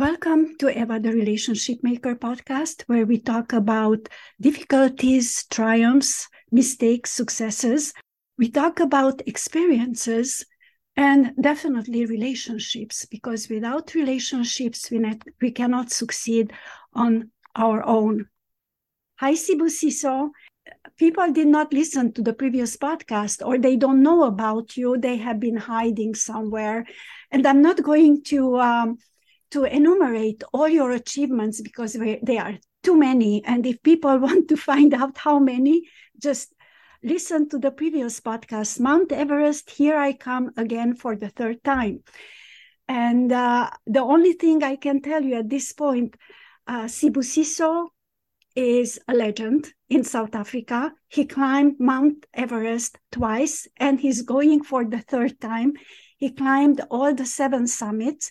Welcome to Eva the Relationship Maker podcast, where we talk about difficulties, triumphs, mistakes, successes. We talk about experiences and definitely relationships, because without relationships, we, we cannot succeed on our own. Hi, Sibusiso. People did not listen to the previous podcast or they don't know about you. They have been hiding somewhere. And I'm not going to um, to enumerate all your achievements because they are too many. And if people want to find out how many, just listen to the previous podcast, Mount Everest, Here I Come Again for the third time. And uh, the only thing I can tell you at this point, uh, Sibusiso is a legend in South Africa. He climbed Mount Everest twice and he's going for the third time. He climbed all the seven summits.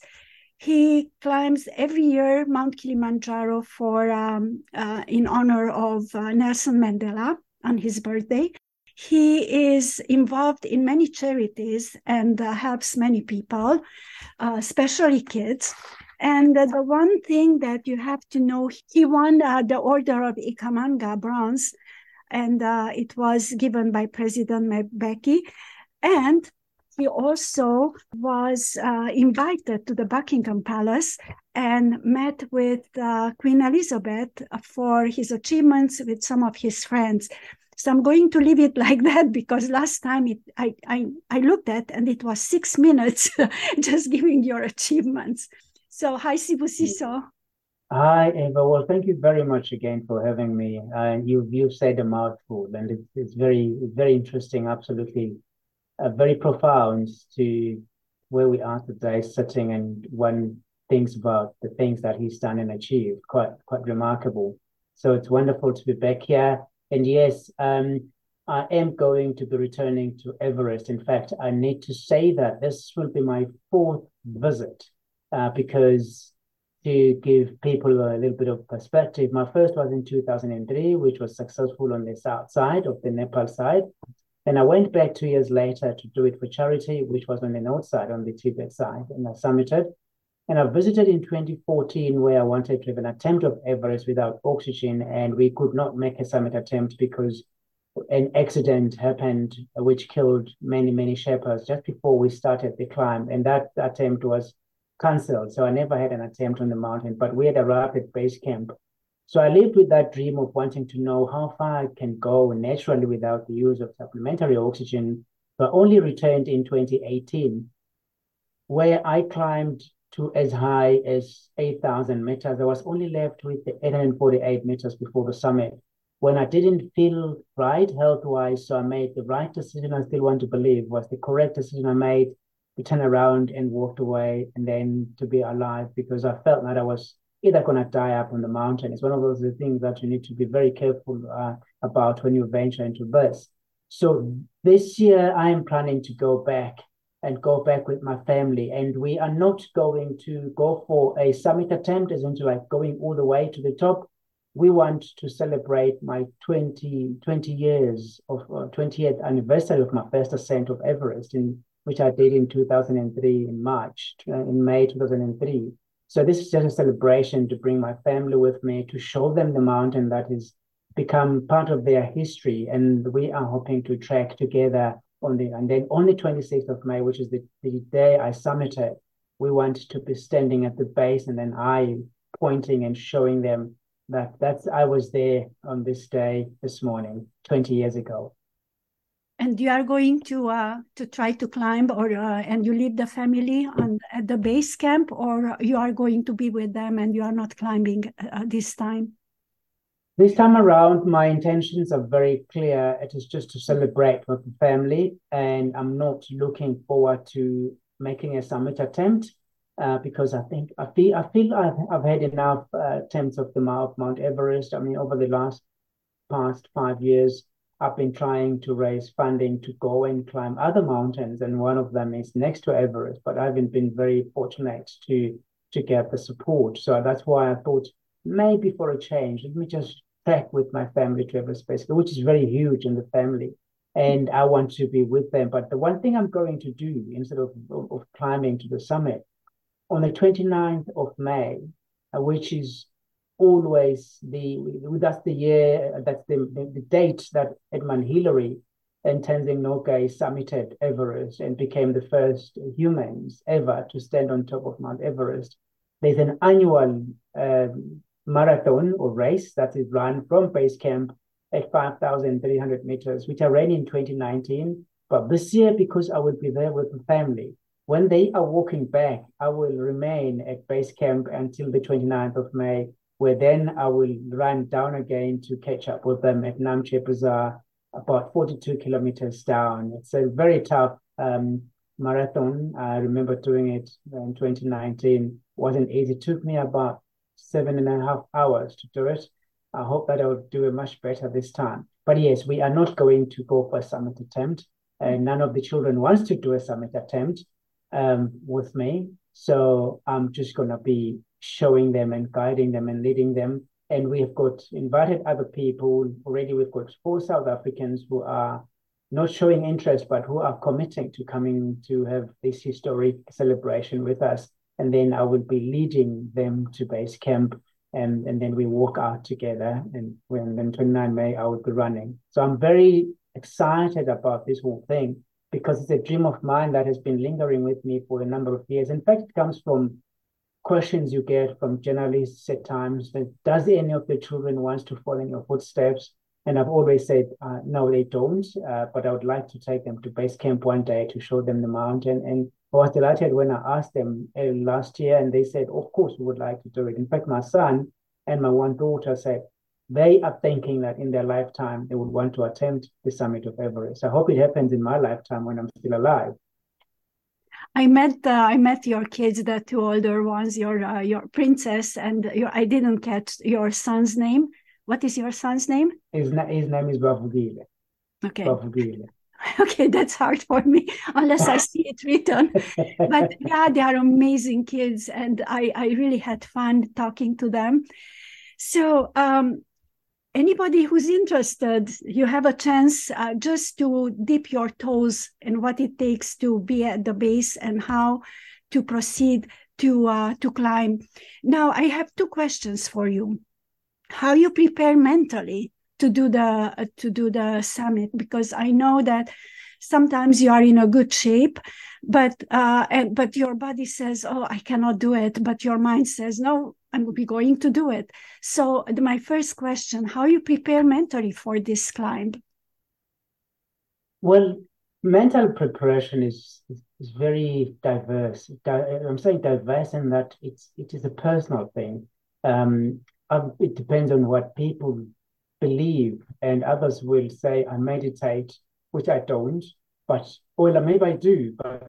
He climbs every year Mount Kilimanjaro for um, uh, in honor of uh, Nelson Mandela on his birthday. He is involved in many charities and uh, helps many people, uh, especially kids. And uh, the one thing that you have to know, he won uh, the Order of Ikhamanga bronze, and it was given by President Mbeki. And he also was uh, invited to the Buckingham Palace and met with uh, Queen Elizabeth for his achievements with some of his friends. So I'm going to leave it like that because last time it, I, I, I looked at and it was six minutes just giving your achievements. So hi, Sibusiso. Hi, Eva. Well, thank you very much again for having me. Uh, you, you've said a mouthful and it's, it's very, very interesting. Absolutely uh, very profound to where we are today, sitting and one thinks about the things that he's done and achieved. Quite quite remarkable. So it's wonderful to be back here. And yes, um, I am going to be returning to Everest. In fact, I need to say that this will be my fourth visit uh, because to give people a little bit of perspective, my first was in 2003, which was successful on the south side of the Nepal side. Then I went back two years later to do it for charity, which was on the north side, on the Tibet side, and I summited. And I visited in 2014 where I wanted to have an attempt of Everest without oxygen, and we could not make a summit attempt because an accident happened which killed many, many Sherpas just before we started the climb. And that attempt was cancelled. So I never had an attempt on the mountain, but we had a rapid base camp so I lived with that dream of wanting to know how far I can go naturally without the use of supplementary oxygen, but only returned in 2018, where I climbed to as high as 8,000 meters. I was only left with the 848 meters before the summit when I didn't feel right health wise. So I made the right decision. I still want to believe was the correct decision I made to turn around and walked away and then to be alive because I felt that I was either going to die up on the mountain. It's one of those things that you need to be very careful uh, about when you venture into this. So this year, I am planning to go back and go back with my family. And we are not going to go for a summit attempt, as into like going all the way to the top. We want to celebrate my 20, 20 years of uh, 20th anniversary of my first ascent of Everest, in which I did in 2003 in March, uh, in May 2003. So this is just a celebration to bring my family with me to show them the mountain that has become part of their history, and we are hoping to trek together on the and then on the 26th of May, which is the, the day I summited, we want to be standing at the base and then I pointing and showing them that that's I was there on this day this morning 20 years ago and you are going to uh, to try to climb or uh, and you leave the family on at the base camp or you are going to be with them and you are not climbing uh, this time this time around my intentions are very clear it is just to celebrate with the family and i'm not looking forward to making a summit attempt uh, because I think I feel I feel I've, I've had enough uh, attempts of the Mount Mount Everest. I mean, over the last past five years, I've been trying to raise funding to go and climb other mountains, and one of them is next to Everest. But I haven't been very fortunate to to get the support. So that's why I thought maybe for a change, let me just trek with my family to Everest Base, which is very huge in the family. And I want to be with them. But the one thing I'm going to do instead of, of, of climbing to the summit on the 29th of May, uh, which is always the that's the year that's the, the, date that Edmund Hillary and Tenzing Norgay summited Everest and became the first humans ever to stand on top of Mount Everest. There's an annual um, marathon or race that is run from base camp at 5,300 meters, which I ran in 2019. But this year, because I will be there with the family, when they are walking back, I will remain at base camp until the 29th of May, where then I will run down again to catch up with them at Namche Bazaar, about 42 kilometers down. It's a very tough um, marathon. I remember doing it in 2019. It wasn't easy. It took me about seven and a half hours to do it. I hope that I will do it much better this time. But yes, we are not going to go for a summit attempt. And none of the children wants to do a summit attempt um, with me. So I'm just going to be showing them and guiding them and leading them. And we have got invited other people already. We've got four South Africans who are not showing interest, but who are committing to coming to have this historic celebration with us. And then I will be leading them to base camp and, and then we walk out together. And when then 29 May, I will be running. So I'm very excited about this whole thing because it's a dream of mine that has been lingering with me for a number of years. In fact, it comes from questions you get from journalists at times that does any of the children wants to follow in your footsteps? And I've always said, uh, no, they don't. Uh, but I would like to take them to base camp one day to show them the mountain. And I was delighted when I asked them uh, last year, and they said, of course, we would like to do it. In fact, my son and my one daughter said they are thinking that in their lifetime they would want to attempt the summit of Everest. I hope it happens in my lifetime when I'm still alive. I met uh, I met your kids, the two older ones, your uh, your princess, and your, I didn't catch your son's name. What is your son's name? His, na- his name is Bavugile. Okay. Bavugile okay that's hard for me unless i see it written but yeah they are amazing kids and i i really had fun talking to them so um anybody who's interested you have a chance uh, just to dip your toes in what it takes to be at the base and how to proceed to uh, to climb. Now i have two questions for you. How you prepare mentally to do the uh, to do the summit? Because I know that sometimes you are in a good shape but uh, and but your body says oh i cannot do it. But your mind says no i'm going to do it. So my first question how you prepare mentally for this climb? Well mental preparation is is very diverse. I'm saying diverse in that it's it is a personal thing. Um it depends on what people believe, and others will say, I meditate, which I don't, but, well, maybe I do, but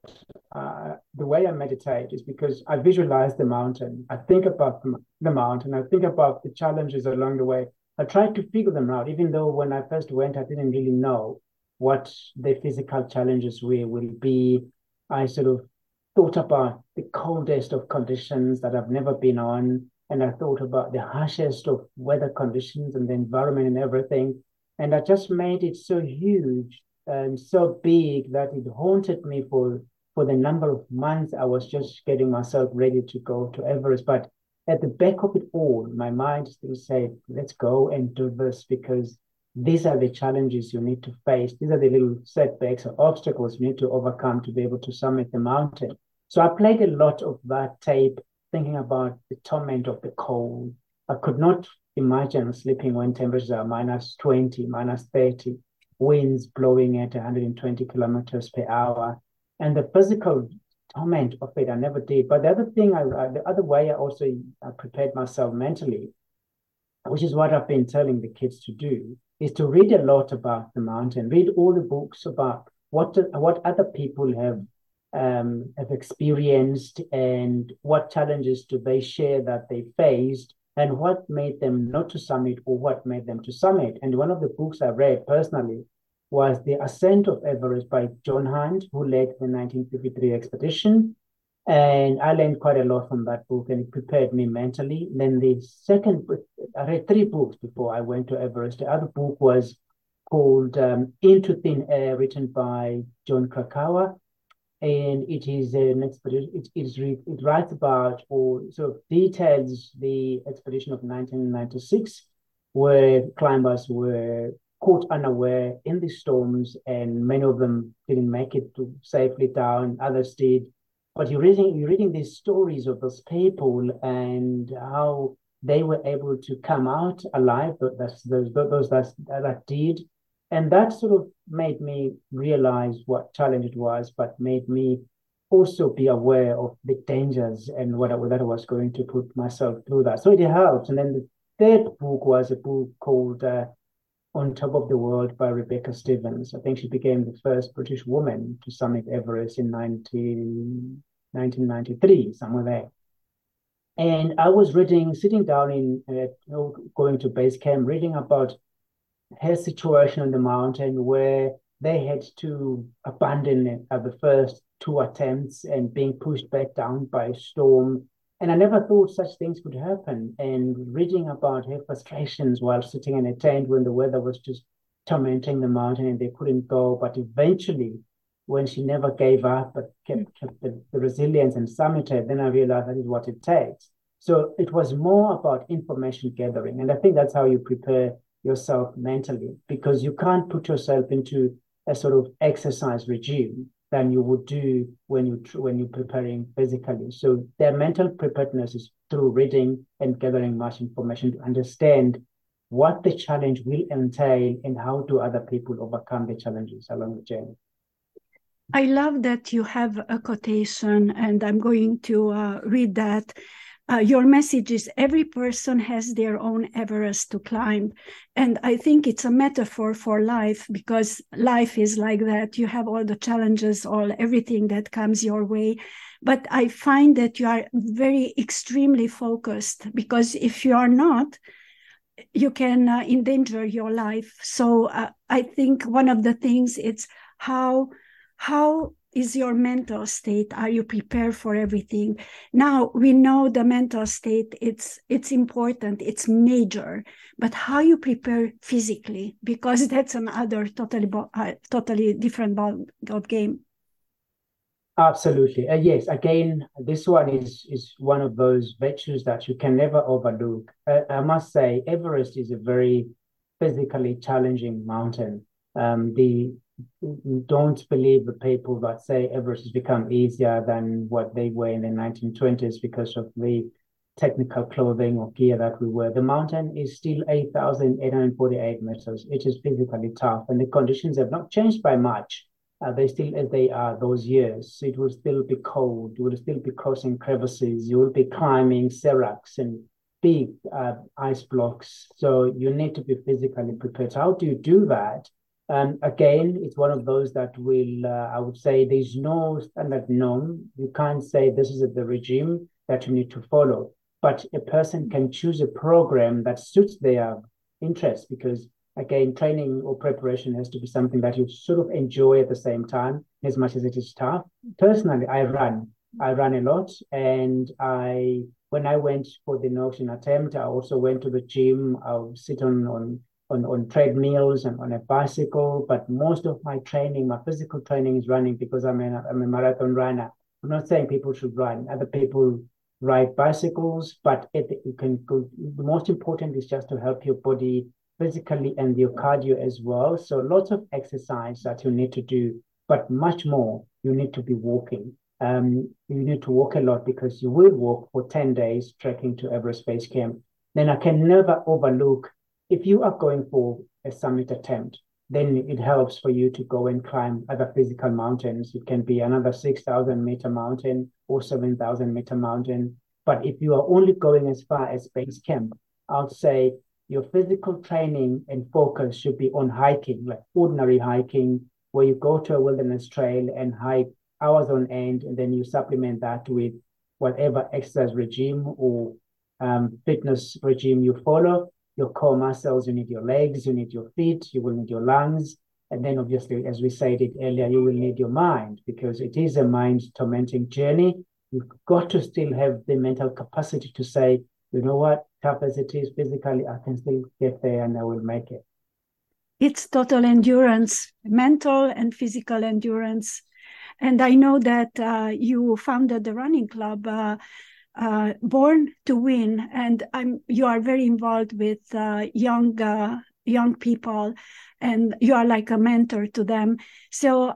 uh, the way I meditate is because I visualize the mountain. I think about the mountain. I think about the challenges along the way. I try to figure them out, even though when I first went, I didn't really know what the physical challenges were, will be. I sort of thought about the coldest of conditions that I've never been on and I thought about the harshest of weather conditions and the environment and everything. And I just made it so huge and so big that it haunted me for for the number of months I was just getting myself ready to go to Everest. But at the back of it all, my mind still said, let's go and do this because these are the challenges you need to face. These are the little setbacks or obstacles you need to overcome to be able to summit the mountain. So I played a lot of that tape thinking about the torment of the cold. I could not imagine sleeping when temperatures are minus 20, minus 30, winds blowing at 120 kilometers per hour. And the physical torment of it, I never did. But the other thing, I, the other way I also I prepared myself mentally, which is what I've been telling the kids to do, is to read a lot about the mountain, read all the books about what what other people have um, have experienced and what challenges do they share that they faced and what made them not to summit or what made them to summit. And one of the books I read personally was The Ascent of Everest by John Hunt, who led the 1953 expedition. And I learned quite a lot from that book and it prepared me mentally. Then the second I read three books before I went to Everest. The other book was called um, Into Thin Air, written by Jon Krakauer and it is an expedition. It, it, is it writes about or sort of details the expedition of 1996, where climbers were caught unaware in the storms, and many of them didn't make it to safely down. Others did. But you're reading you're reading these stories of those people and how they were able to come out alive. But That's those those that that did, and that sort of made me realize what challenge it was, but made me also be aware of the dangers and what I, that I was going to put myself through that. So it helped. And then the third book was a book called uh, On Top of the World by Rebecca Stevens. I think she became the first British woman to summit Everest in 19, 1993, somewhere there. And I was reading, sitting down in, uh, going to base camp, reading about her situation on the mountain where they had to abandon it at the first two attempts and being pushed back down by a storm. And I never thought such things could happen. And reading about her frustrations while sitting in a tent when the weather was just tormenting the mountain and they couldn't go. But eventually, when she never gave up but kept, kept the, the resilience and summited, then I realized that is what it takes. So it was more about information gathering. And I think that's how you prepare yourself mentally because you can't put yourself into a sort of exercise regime than you would do when you when you're preparing physically. So their mental preparedness is through reading and gathering much information to understand what the challenge will entail and how do other people overcome the challenges along the journey. I love that you have a quotation, and I'm going to uh, read that uh, your message is every person has their own Everest to climb. And I think it's a metaphor for life because life is like that. You have all the challenges, all everything that comes your way. But I find that you are very extremely focused because if you are not, you can uh, endanger your life. So uh, I think one of the things it's how how is your mental state. Are you prepared for everything? Now we know the mental state it's it's important it's major but how you prepare physically? Because that's another totally uh, totally different ball, ball game. Absolutely. Uh, yes again this one is is one of those virtues that you can never overlook. Uh, i must say everest is a very physically challenging mountain. Um, the don't believe the people that say Everest has become easier than what they were in the 1920s because of the technical clothing or gear that we wear. The mountain is still 8,848 meters. It is physically tough, and the conditions have not changed by much. Uh, they still as they are those years. It will still be cold. You will still be crossing crevices. You will be climbing seracs and big uh, ice blocks. So you need to be physically prepared. How do you do that? Um, again, it's one of those that will, uh, I would say, there's no standard norm. You can't say this is the regime that you need to follow, but a person can choose a program that suits their interests because, again, training or preparation has to be something that you sort of enjoy at the same time, as much as it is tough. Personally, I run. I run a lot, and I when I went for the Norwegian attempt, I also went to the gym. I'll sit on on on, on treadmills and on a bicycle, but most of my training, my physical training is running because I'm a, I'm a marathon runner. I'm not saying people should run. Other people ride bicycles, but it, you can go. The most important is just to help your body physically and your cardio as well. So lots of exercise that you need to do, but much more you need to be walking. Um, you need to walk a lot because you will walk for 10 days trekking to Everest Base Camp. Then I can never overlook if you are going for a summit attempt, then it helps for you to go and climb other physical mountains. It can be another 6,000 meter mountain or 7,000 meter mountain. But if you are only going as far as base camp, I'll say your physical training and focus should be on hiking, like ordinary hiking, where you go to a wilderness trail and hike hours on end, and then you supplement that with whatever exercise regime or um, fitness regime you follow your core muscles, you need your legs, you need your feet, you will need your lungs. And then obviously, as we said it earlier, you will need your mind because it is a mind tormenting journey. You've got to still have the mental capacity to say, you know what, tough as it is physically, I can still get there and I will make it. It's total endurance, mental and physical endurance. And I know that uh, you founded the running club, uh, uh, Born to Win, and I'm you are very involved with uh, young uh, young people, and you are like a mentor to them. So,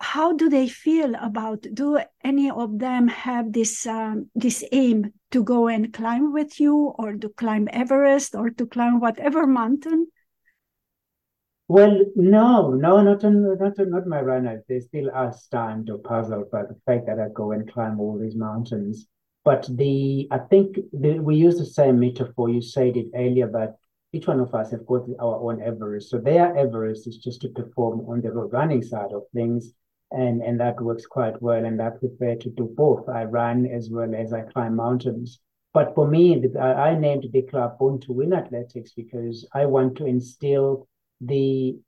how do they feel about? Do any of them have this um, this aim to go and climb with you, or to climb Everest, or to climb whatever mountain? Well, no, no, not not not my runners. They still are stunned or puzzled by the fact that I go and climb all these mountains. But the I think the, we use the same metaphor. You said it earlier, but each one of us have got our own Everest. So their Everest is just to perform on the running side of things, and and that works quite well. And I prefer to do both. I run as well as I climb mountains. But for me, I, I named the club Born to Win Athletics because I want to instill the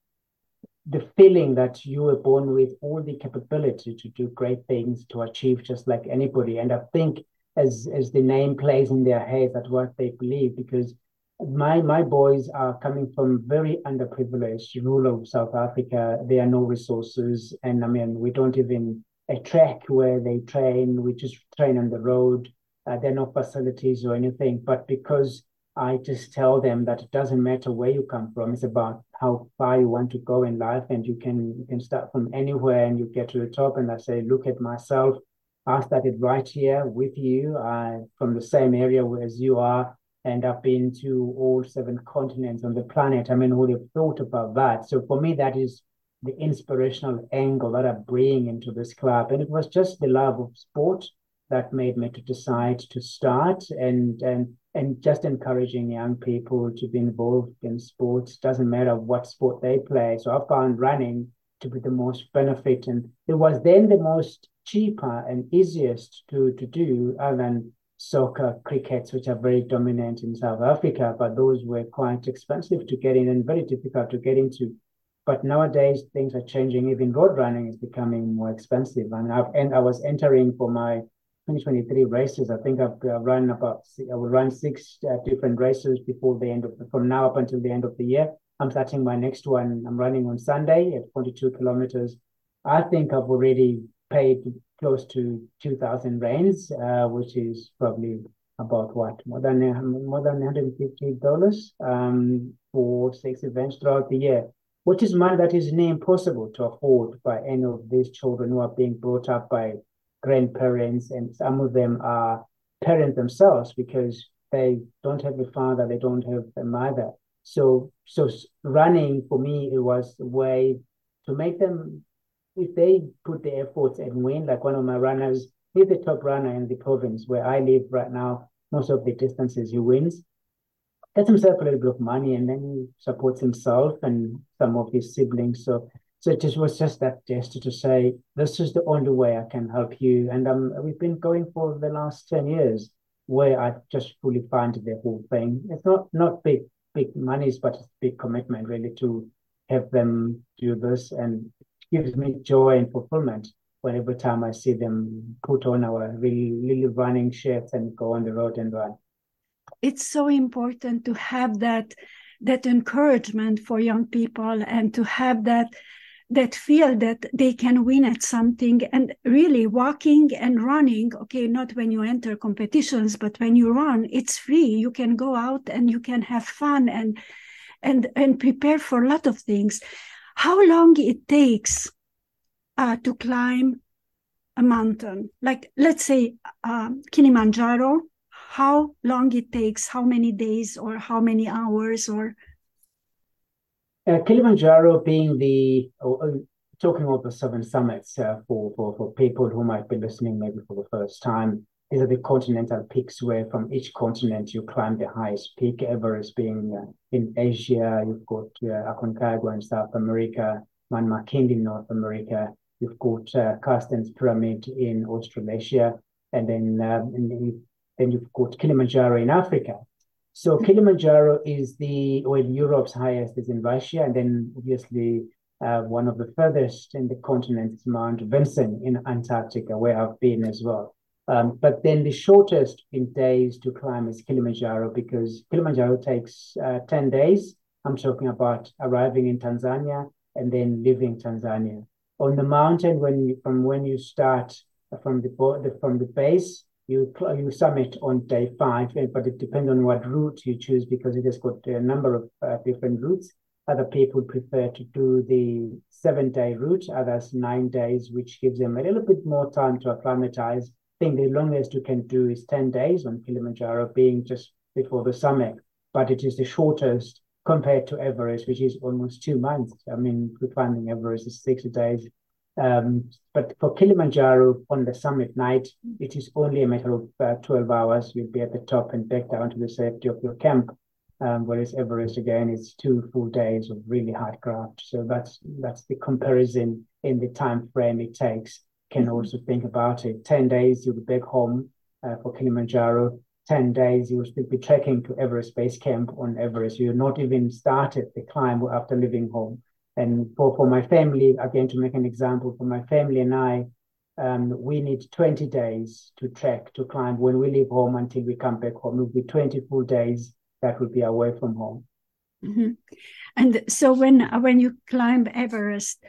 the feeling that you were born with all the capability to do great things to achieve just like anybody and i think as as the name plays in their heads that's what they believe because my my boys are coming from very underprivileged rural south africa there are no resources and i mean we don't even a track where they train we just train on the road uh, there are no facilities or anything but because I just tell them that it doesn't matter where you come from. It's about how far you want to go in life, and you can you can start from anywhere and you get to the top. And I say, look at myself. I started right here with you, uh, from the same area as you are, and I've been to all seven continents on the planet. I mean, who would have thought about that? So for me, that is the inspirational angle that I bring into this club, and it was just the love of sport that made me to decide to start and and and just encouraging young people to be involved in sports doesn't matter what sport they play so i found running to be the most benefit and it was then the most cheaper and easiest to to do other than soccer crickets which are very dominant in south africa but those were quite expensive to get in and very difficult to get into but nowadays things are changing even road running is becoming more expensive and i've and i was entering for my 2023 races. I think I've run about I will run six uh, different races before the end of from now up until the end of the year. I'm starting my next one. I'm running on Sunday at 42 kilometers. I think I've already paid close to 2,000 rands, uh, which is probably about what more than more than 150 dollars um, for six events throughout the year, which is money that is near impossible to afford by any of these children who are being brought up by grandparents, and some of them are parents themselves because they don't have a father, they don't have a mother. So, so running for me, it was a way to make them, if they put the efforts and win, like one of my runners, he's the top runner in the province where I live right now. Most of the distances he wins, gets himself a little bit of money, and then he supports himself and some of his siblings. So so it just was just that gesture to say, this is the only way I can help you. And um, we've been going for the last 10 years where I just fully funded the whole thing. It's not not big big monies, but it's big commitment really to have them do this. And gives me joy and fulfillment when every time I see them put on our really, really running shirts and go on the road and run. It's so important to have that that encouragement for young people and to have that that feel that they can win at something. And really walking and running okay not when you enter competitions but when you run it's free. You can go out and you can have fun and and and prepare for a lot of things how long it takes uh, to climb a mountain like let's say uh, kilimanjaro how long it takes how many days or how many hours or uh, Kilimanjaro being the uh, talking about the seven summits uh, for, for for people who might be listening maybe for the first time. These are the continental peaks where from each continent you climb the highest peak. Everest being uh, in Asia, you've got uh, Aconcagua in South America, Mount McKinley in North America. You've got uh, Carstensz Pyramid in Australasia, and then um, and then you've got Kilimanjaro in Africa. So Kilimanjaro is the well, Europe's highest is in Russia, and then obviously uh, one of the furthest in the continent is Mount Vinson in Antarctica, where I've been as well. Um, but then the shortest in days to climb is Kilimanjaro because Kilimanjaro takes uh, 10 days. I'm talking about arriving in Tanzania and then leaving Tanzania. On the mountain, when you, from when you start from the from the base, you you summit on day five, but it depends on what route you choose because it has got a number of uh, different routes. Other people prefer to do the seven day route, others nine days, which gives them a little bit more time to acclimatize. Think the longest you can do is 10 days on Kilimanjaro, being just before the summit, but it is the shortest compared to Everest, which is almost two months. I mean, climbing Everest is 60 days. Um, but for Kilimanjaro on the summit night, it is only a matter of uh, 12 hours. You'll be at the top and back down to the safety of your camp. Um, whereas Everest again, it's two full days of really hard craft. So that's that's the comparison in the time frame it takes. Can mm-hmm. also think about it. Ten days you'll be back home uh, for Kilimanjaro. 10 days, you will still be trekking to Everest Base Camp on Everest. You're not even started the climb after leaving home. And for, for my family, again, to make an example, for my family and I, um, we need 20 days to trek, to climb. When we leave home until we come back home, it will be 20 full days that will be away from home. Mm-hmm. And so when when you climb Everest,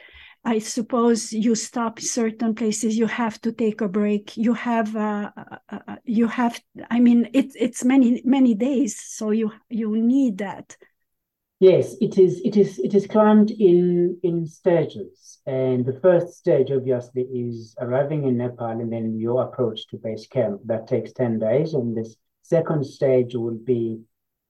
I suppose you stop certain places. You have to take a break. You have, uh, uh, uh, you have. I mean, it's it's many many days, so you you need that. Yes, it is. It is. It is climbed in in stages, and the first stage obviously is arriving in Nepal, and then your approach to base camp. That takes ten days, and this second stage will be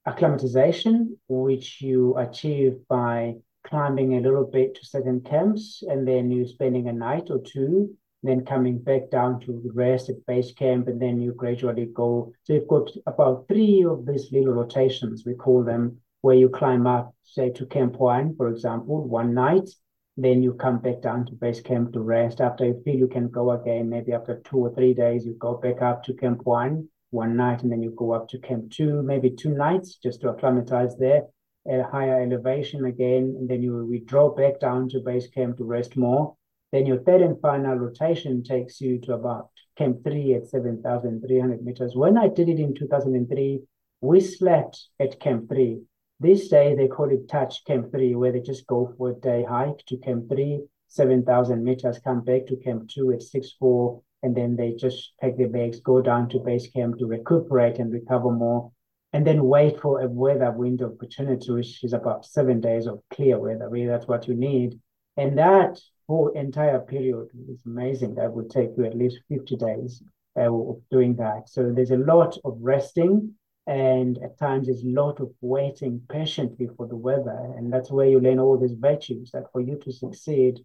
acclimatization, which you achieve by climbing a little bit to certain camps, and then you spending a night or two, then coming back down to rest at base camp, and then you gradually go. So you've got about three of these little rotations, we call them, where you climb up, say to Camp One, for example, one night, then you come back down to base camp to rest. After you feel you can go again, maybe after two or three days, you go back up to Camp One one night, and then you go up to Camp Two, maybe two nights, just to acclimatize there at a higher elevation again, and then you withdraw back down to base camp to rest more. Then your third and final rotation takes you to about Camp 3 at 7,300 meters. When I did it in 2003, we slept at Camp 3. This day they call it Touch Camp 3, where they just go for a day hike to Camp 3, 7,000 meters, come back to Camp 2 at 6,4, and then they just pack their bags, go down to base camp to recuperate and recover more and then wait for a weather window opportunity, which is about seven days of clear weather. Really, that's what you need. And that whole entire period is amazing. That would take you at least 50 days uh, of doing that. So there's a lot of resting, and at times there's a lot of waiting patiently for the weather. And that's where you learn all these virtues that for you to succeed,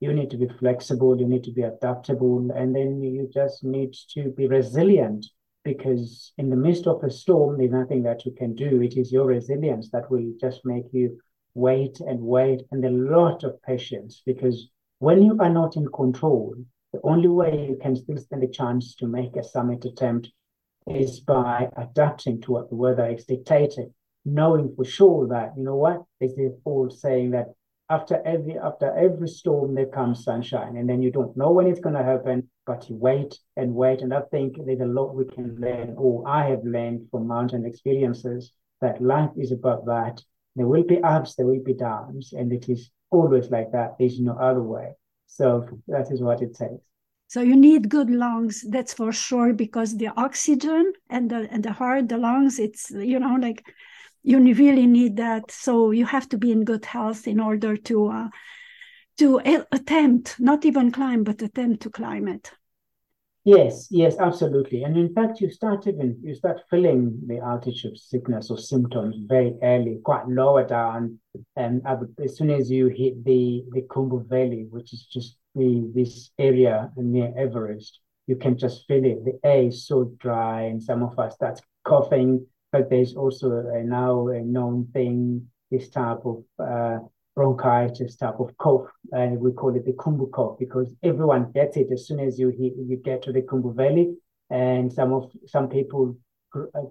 you need to be flexible, you need to be adaptable, and then you just need to be resilient because in the midst of a storm, there's nothing that you can do. It is your resilience that will just make you wait and wait and a lot of patience because when you are not in control, the only way you can still stand a chance to make a summit attempt is by adapting to what the weather is dictating, knowing for sure that, you know what, there's the old saying that after every after every storm there comes sunshine. And then you don't know when it's going to happen but you wait and wait. And i think there's a lot we can learn or i have learned from mountain experiences that life is about that. There will be ups there will be downs and it is always like that. There's no other way. So that is what it takes. So you need good lungs that's for sure because the oxygen and the and the heart the lungs it's you know like you really need that. So you have to be in good health in order to uh, to attempt, not even climb, but attempt to climb it. Yes, yes, absolutely. And in fact, you start even you start feeling the altitude sickness or symptoms very early, quite lower down, and as soon as you hit the the Khumbu Valley, which is just the this area near Everest, you can just feel it. The air is so dry, and some of us start coughing but there's also a, now a known thing, this type of uh, bronchitis type of cough, and we call it the Khumbu cough because everyone gets it as soon as you you get to the Khumbu Valley, and some of some people uh,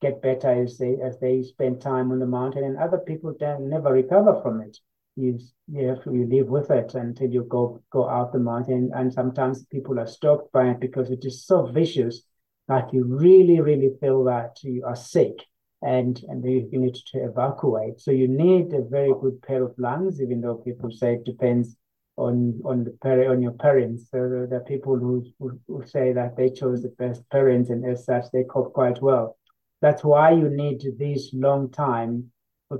get better as they as they spend time on the mountain, and other people then never recover from it. You you you live with it until you go go out the mountain, and sometimes people are stopped by it because it is so vicious like you really, really feel that you are sick and, and you, need to evacuate. So you need a very good pair of lungs, even though people say it depends on on the parent on your parents. So there are people who, who, who say that they chose the best parents, and as such, they cope quite well. That's why you need this long time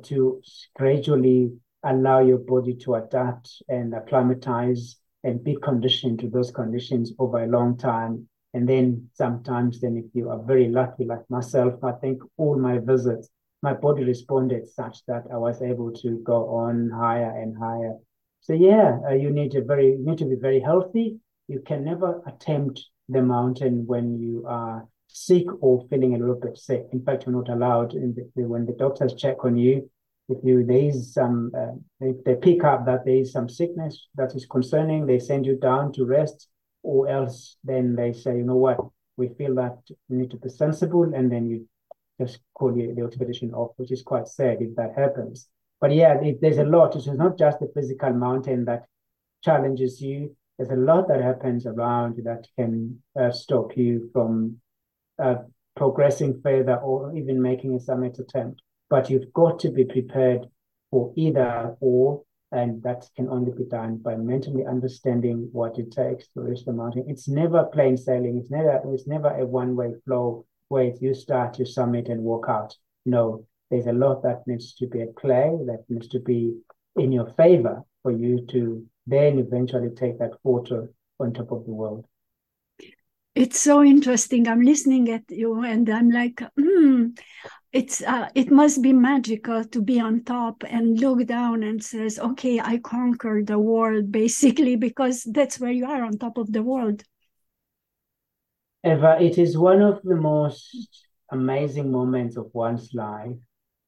to gradually allow your body to adapt and acclimatize and be conditioned to those conditions over a long time. And then sometimes, then if you are very lucky, like myself, I think all my visits, my body responded such that I was able to go on higher and higher. So yeah, uh, you need to very need to be very healthy. You can never attempt the mountain when you are sick or feeling a little bit sick. In fact, you're not allowed. The, when the doctors check on you, if you there is some, uh, they, they pick up that there is some sickness that is concerning, they send you down to rest, or else then they say, you know what, we feel that you need to be sensible, and then you just call the, the expedition off, which is quite sad if that happens. But yeah, it, there's a lot. It's not just the physical mountain that challenges you. There's a lot that happens around that can uh, stop you from uh, progressing further or even making a summit attempt. But you've got to be prepared for either or, and that can only be done by mentally understanding what it takes to reach the mountain. It's never plain sailing. It's never it's never a one way flow where if you start your summit and walk out. No, there's a lot that needs to be at play, that needs to be in your favor for you to then eventually take that photo on top of the world it's so interesting. I'm listening at you, and I'm like, hmm, it's uh, it must be magical to be on top and look down and says, okay, I conquered the world, basically, because that's where you are on top of the world. Eva, it is one of the most amazing moments of one's life.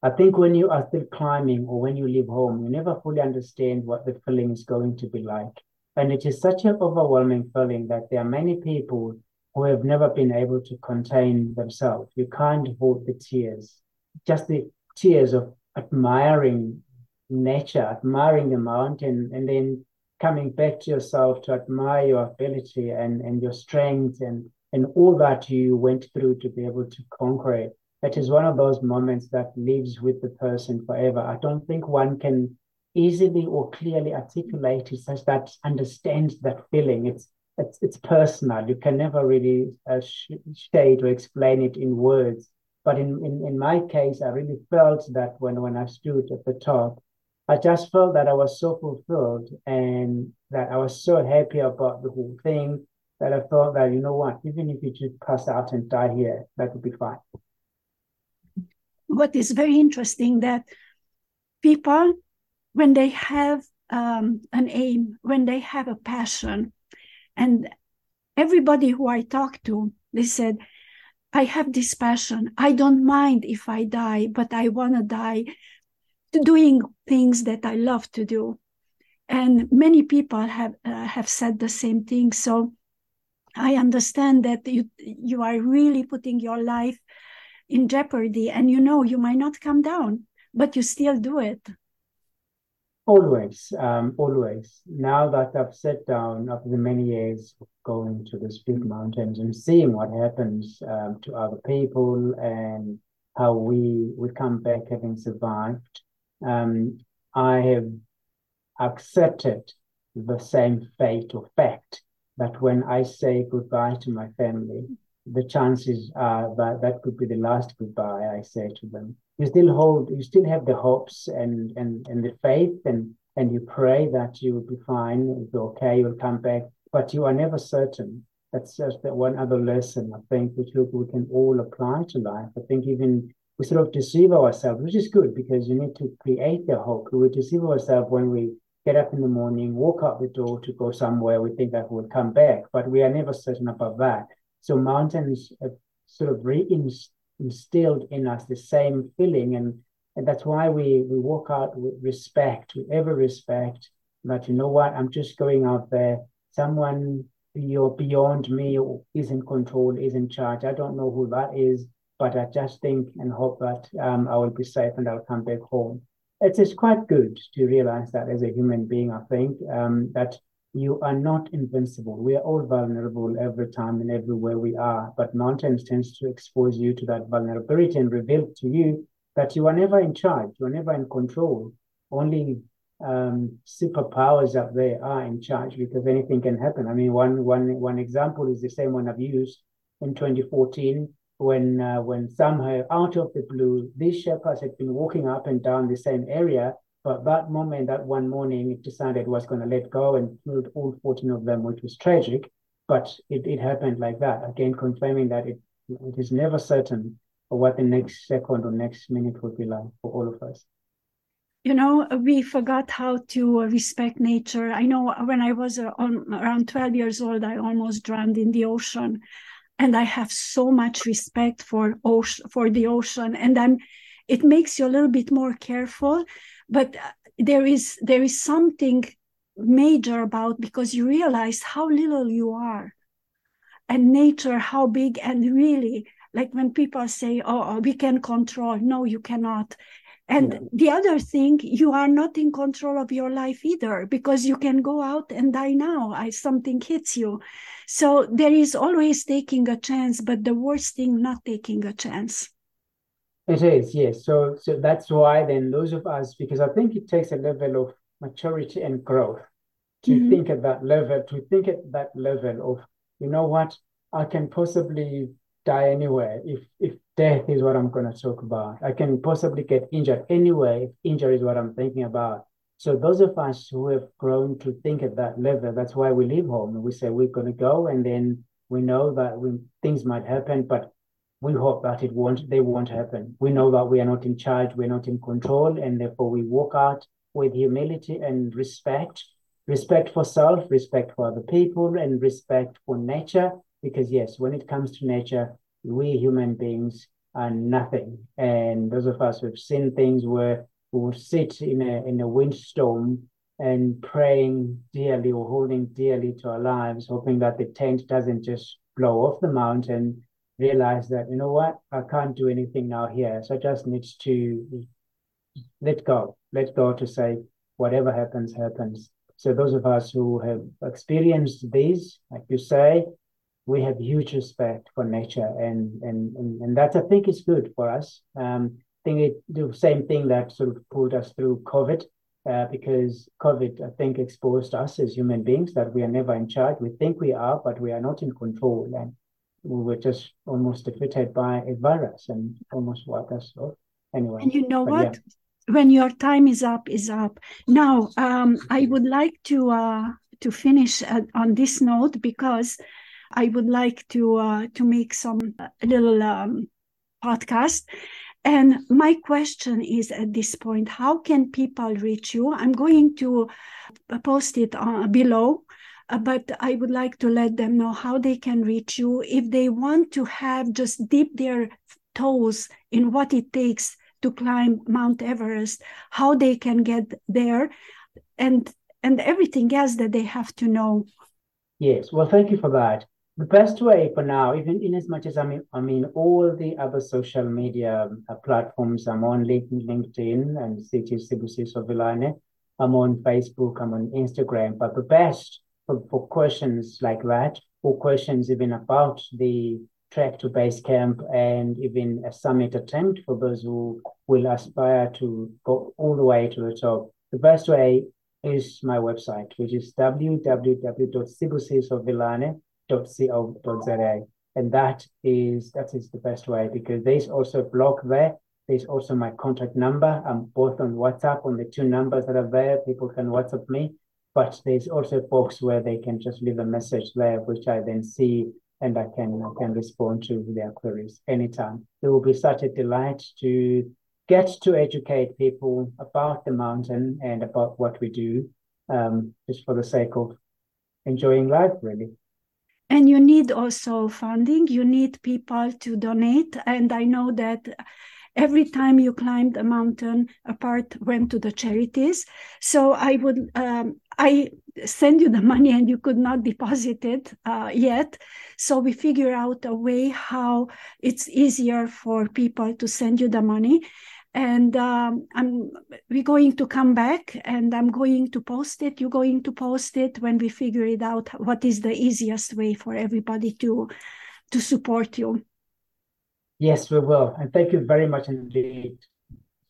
I think when you are still climbing or when you leave home, you never fully understand what the feeling is going to be like. And it is such an overwhelming feeling that there are many people who have never been able to contain themselves. You can't hold the tears, just the tears of admiring nature, admiring the mountain, and then coming back to yourself to admire your ability and, and your strength and, and all that you went through to be able to conquer it. That is one of those moments that lives with the person forever. I don't think one can easily or clearly articulate it such that understands that feeling. It's it's it's personal. You can never really uh, state or explain it in words. But in, in, in my case, I really felt that when, when I stood at the top, I just felt that I was so fulfilled and that I was so happy about the whole thing that I felt that, you know what, even if you just pass out and die here, that would be fine. What is very interesting that people, when they have um, an aim, when they have a passion, and everybody who I talked to, they said, I have this passion. I don't mind if I die, but I want to die doing things that I love to do. And many people have uh, have said the same thing. So I understand that you you are really putting your life in jeopardy, and you know you might not come down, but you still do it. Always, um, always. Now that I've sat down after the many years of going to these big mountains and seeing what happens um, to other people and how we we come back having survived, um, I have accepted the same fate or fact that when I say goodbye to my family, the chances are that that could be the last goodbye I say to them. You still hold you still have the hopes and and and the faith and and you pray that you will be fine you'll be okay you'll come back but you are never certain. That's just that one other lesson i think which we, can all apply to life. I think even we sort of deceive ourselves which is good because you need to create the hope. We deceive ourselves when we get up in the morning walk out the door to go somewhere we think that we'll come back but we are never certain about that so mountains sort of reinst instilled in us the same feeling and and that's why we we walk out with respect. With every respect that you know what i'm just going out there. Someone you're beyond me is in control is in charge. I don't know who that is but i just think and hope that um, i will be safe and i'll come back home. It is quite good to realize that as a human being i think um, that you are not invincible. We are all vulnerable every time and everywhere we are, but mountains tends to expose you to that vulnerability and reveal to you that you are never in charge, you are never in control. Only um, superpowers up there are in charge because anything can happen. I mean, one one one example is the same one I've used in 2014 when uh, when somehow out of the blue these Sherpas had been walking up and down the same area, but that moment, that one morning, it decided it was going to let go and killed all 14 of them, which was tragic. But it, it happened like that again, confirming that it it is never certain what the next second or next minute will be like for all of us. You know we forgot how to respect nature. I know when i was uh, around 12 years old i almost drowned in the ocean. And i have so much respect for ocean for the ocean. And i'm it makes you a little bit more careful but uh, there is there is something major about because you realize how little you are and nature how big and really like when people say oh we can control no you cannot and yeah. the other thing, you are not in control of your life either because you can go out and die now if something hits you. So there is always taking a chance, but the worst thing, not taking a chance. It is, yes. So so that's why then those of us, because I think it takes a level of maturity and growth to mm-hmm. think at that level, to think at that level of, you know what, I can possibly die anywhere if if death is what I'm going to talk about. I can possibly get injured anyway if injury is what I'm thinking about. So those of us who have grown to think at that level, that's why we leave home and we say we're going to go, and then we know that we, things might happen, but we hope that it won't. They won't happen. We know that we are not in charge, we're not in control, and therefore we walk out with humility and respect, respect for self, respect for other people, and respect for nature. Because yes, when it comes to nature, we human beings are nothing. And those of us who've seen things where we will sit in a in a windstorm and praying dearly or holding dearly to our lives, hoping that the tent doesn't just blow off the mountain, realize that, you know what, I can't do anything now here. So I just need to let go, let go to say, whatever happens, happens. So those of us who have experienced these, like you say, we have huge respect for nature and and and, and that I think is good for us. Um, I think it the same thing that sort of pulled us through COVID. Uh, because COVID, I think, exposed us as human beings that we are never in charge. We think we are, but we are not in control. And we were just almost defeated by a virus and almost wiped us off. Anyway. And you know what? Yeah. When your time is up, is up. Now, um, I would like to uh, to finish uh, on this note because I would like to uh, to make some uh, little um, podcast. And my question is at this point, how can people reach you? I'm going to post it uh, below, uh, but I would like to let them know how they can reach you if they want to have just dip their toes in what it takes to climb Mount Everest, how they can get there, and and everything else that they have to know. Yes, well, thank you for that the best way for now, even in as much as I mean, I mean, all the other social media uh, platforms, I'm on LinkedIn and City Sibusiso Vilane. I'm on Facebook, I'm on Instagram. But the best for, for questions like that, or questions even about the trek to base camp and even a summit attempt for those who will aspire to go all the way to the top. The best way is my website, which is www.sibusisovilane.com co.za. And that is that is the best way because there's also a blog there. There's also my contact number. I'm both on WhatsApp on the two numbers that are there. People can WhatsApp me, but there's also a box where they can just leave a message there, which I then see and I can I can respond to their queries anytime. It will be such a delight to get to educate people about the mountain and about what we do, um, just for the sake of enjoying life, really. And you need also funding, you need people to donate. And I know that every time you climbed a mountain, a part went to the charities. So I would, um, I send you the money and you could not deposit it uh, yet. So we figure out a way how it's easier for people to send you the money and um, I'm we're going to come back and I'm going to post it. You're going to post it when we figure it out what is the easiest way for everybody to to support you. Yes, we will. And thank you very much indeed.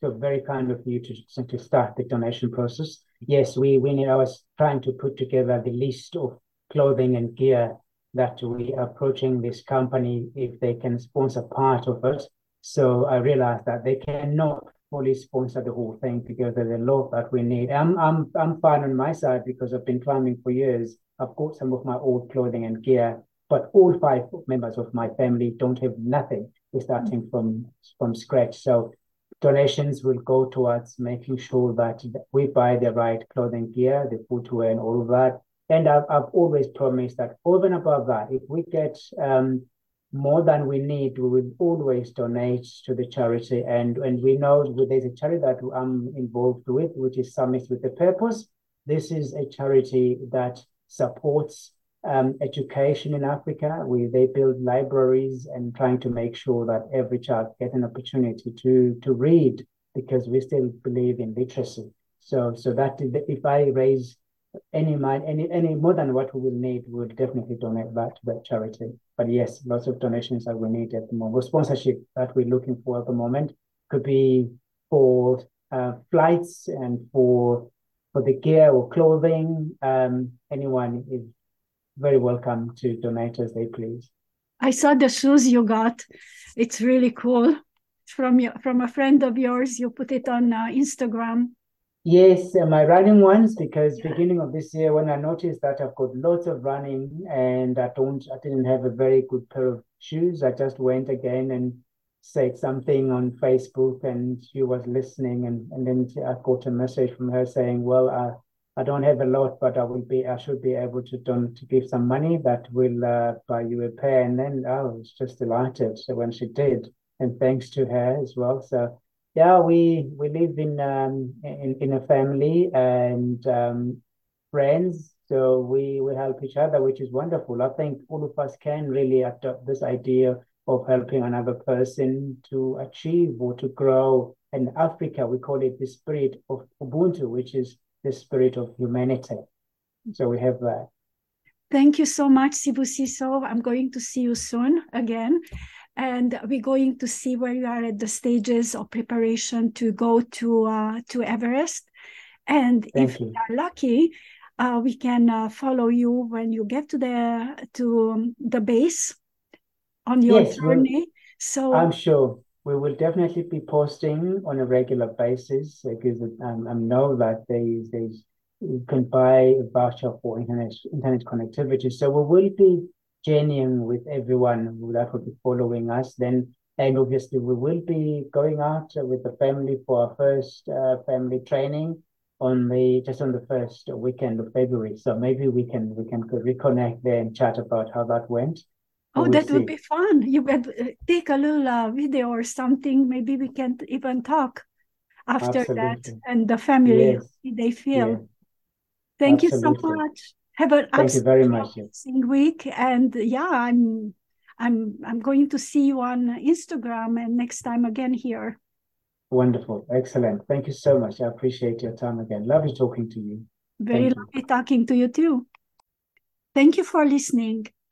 So very kind of you to, to start the donation process. Yes, we we I was trying to put together the list of clothing and gear that we are approaching this company if they can sponsor part of it. So I realized that they cannot fully sponsor the whole thing because there's a lot that we need. I'm I'm I'm fine on my side because I've been climbing for years. I've got some of my old clothing and gear, but all five members of my family don't have nothing. We're starting from from scratch. So donations will go towards making sure that we buy the right clothing gear, the footwear, and all of that. And I've, I've always promised that over and above that, if we get um, more than we need, we will always donate to the charity. And, and we know there's a charity that I'm involved with, which is Summits with a Purpose. This is a charity that supports um, education in Africa. We they build libraries and trying to make sure that every child get an opportunity to to read because we still believe in literacy. So so that if I raise any mind any any more than what we will need, we will definitely donate that to that charity. But yes, lots of donations that we need at the moment. Sponsorship that we're looking for at the moment could be for uh, flights and for for the gear or clothing. Um, anyone is very welcome to donate as they please. I saw the shoes you got. It's really cool. From your, from a friend of yours, you put it on uh, Instagram. Yes, uh, my running ones because beginning of this year when I noticed that I've got lots of running and I don't I didn't have a very good pair of shoes. I just went again and said something on Facebook and she was listening and, and then I got a message from her saying, Well, I I don't have a lot, but I will be I should be able to don to give some money that will uh, buy you a pair. And then I was just delighted so when she did, and thanks to her as well. So yeah, we we live in um in, in a family and um, friends, so we we help each other, which is wonderful. I think all of us can really adopt this idea of helping another person to achieve or to grow. In Africa, we call it the spirit of Ubuntu, which is the spirit of humanity. So we have that. Thank you so much, Sibusiso. I'm going to see you soon again. And we're going to see where you are at the stages of preparation to go to uh, to Everest. And Thank if you. we are lucky, uh, we can uh, follow you when you get to the to um, the base on your yes, journey. So I'm sure we will definitely be posting on a regular basis because um, I know that there's, there's you can buy a voucher for internet internet connectivity. So we will be journeying with everyone that will be following us. Then, and obviously we will be going out with the family for our first uh, family training on the just on the first weekend of February. So maybe we can we can reconnect there and chat about how that went. Oh, that see. would be fun. You could uh, take a little uh, video or something. Maybe we can even talk after Absolutely. that and the family, yes. they feel. Yes. Thank Absolutely. you so much. Have an Thank you very much. week. And yeah, I'm I'm I'm going to see you on Instagram and next time again here. Wonderful. Excellent. Thank you so much. I appreciate your time again. Lovely talking to you. Very Thank lovely you. talking to you too. Thank you for listening.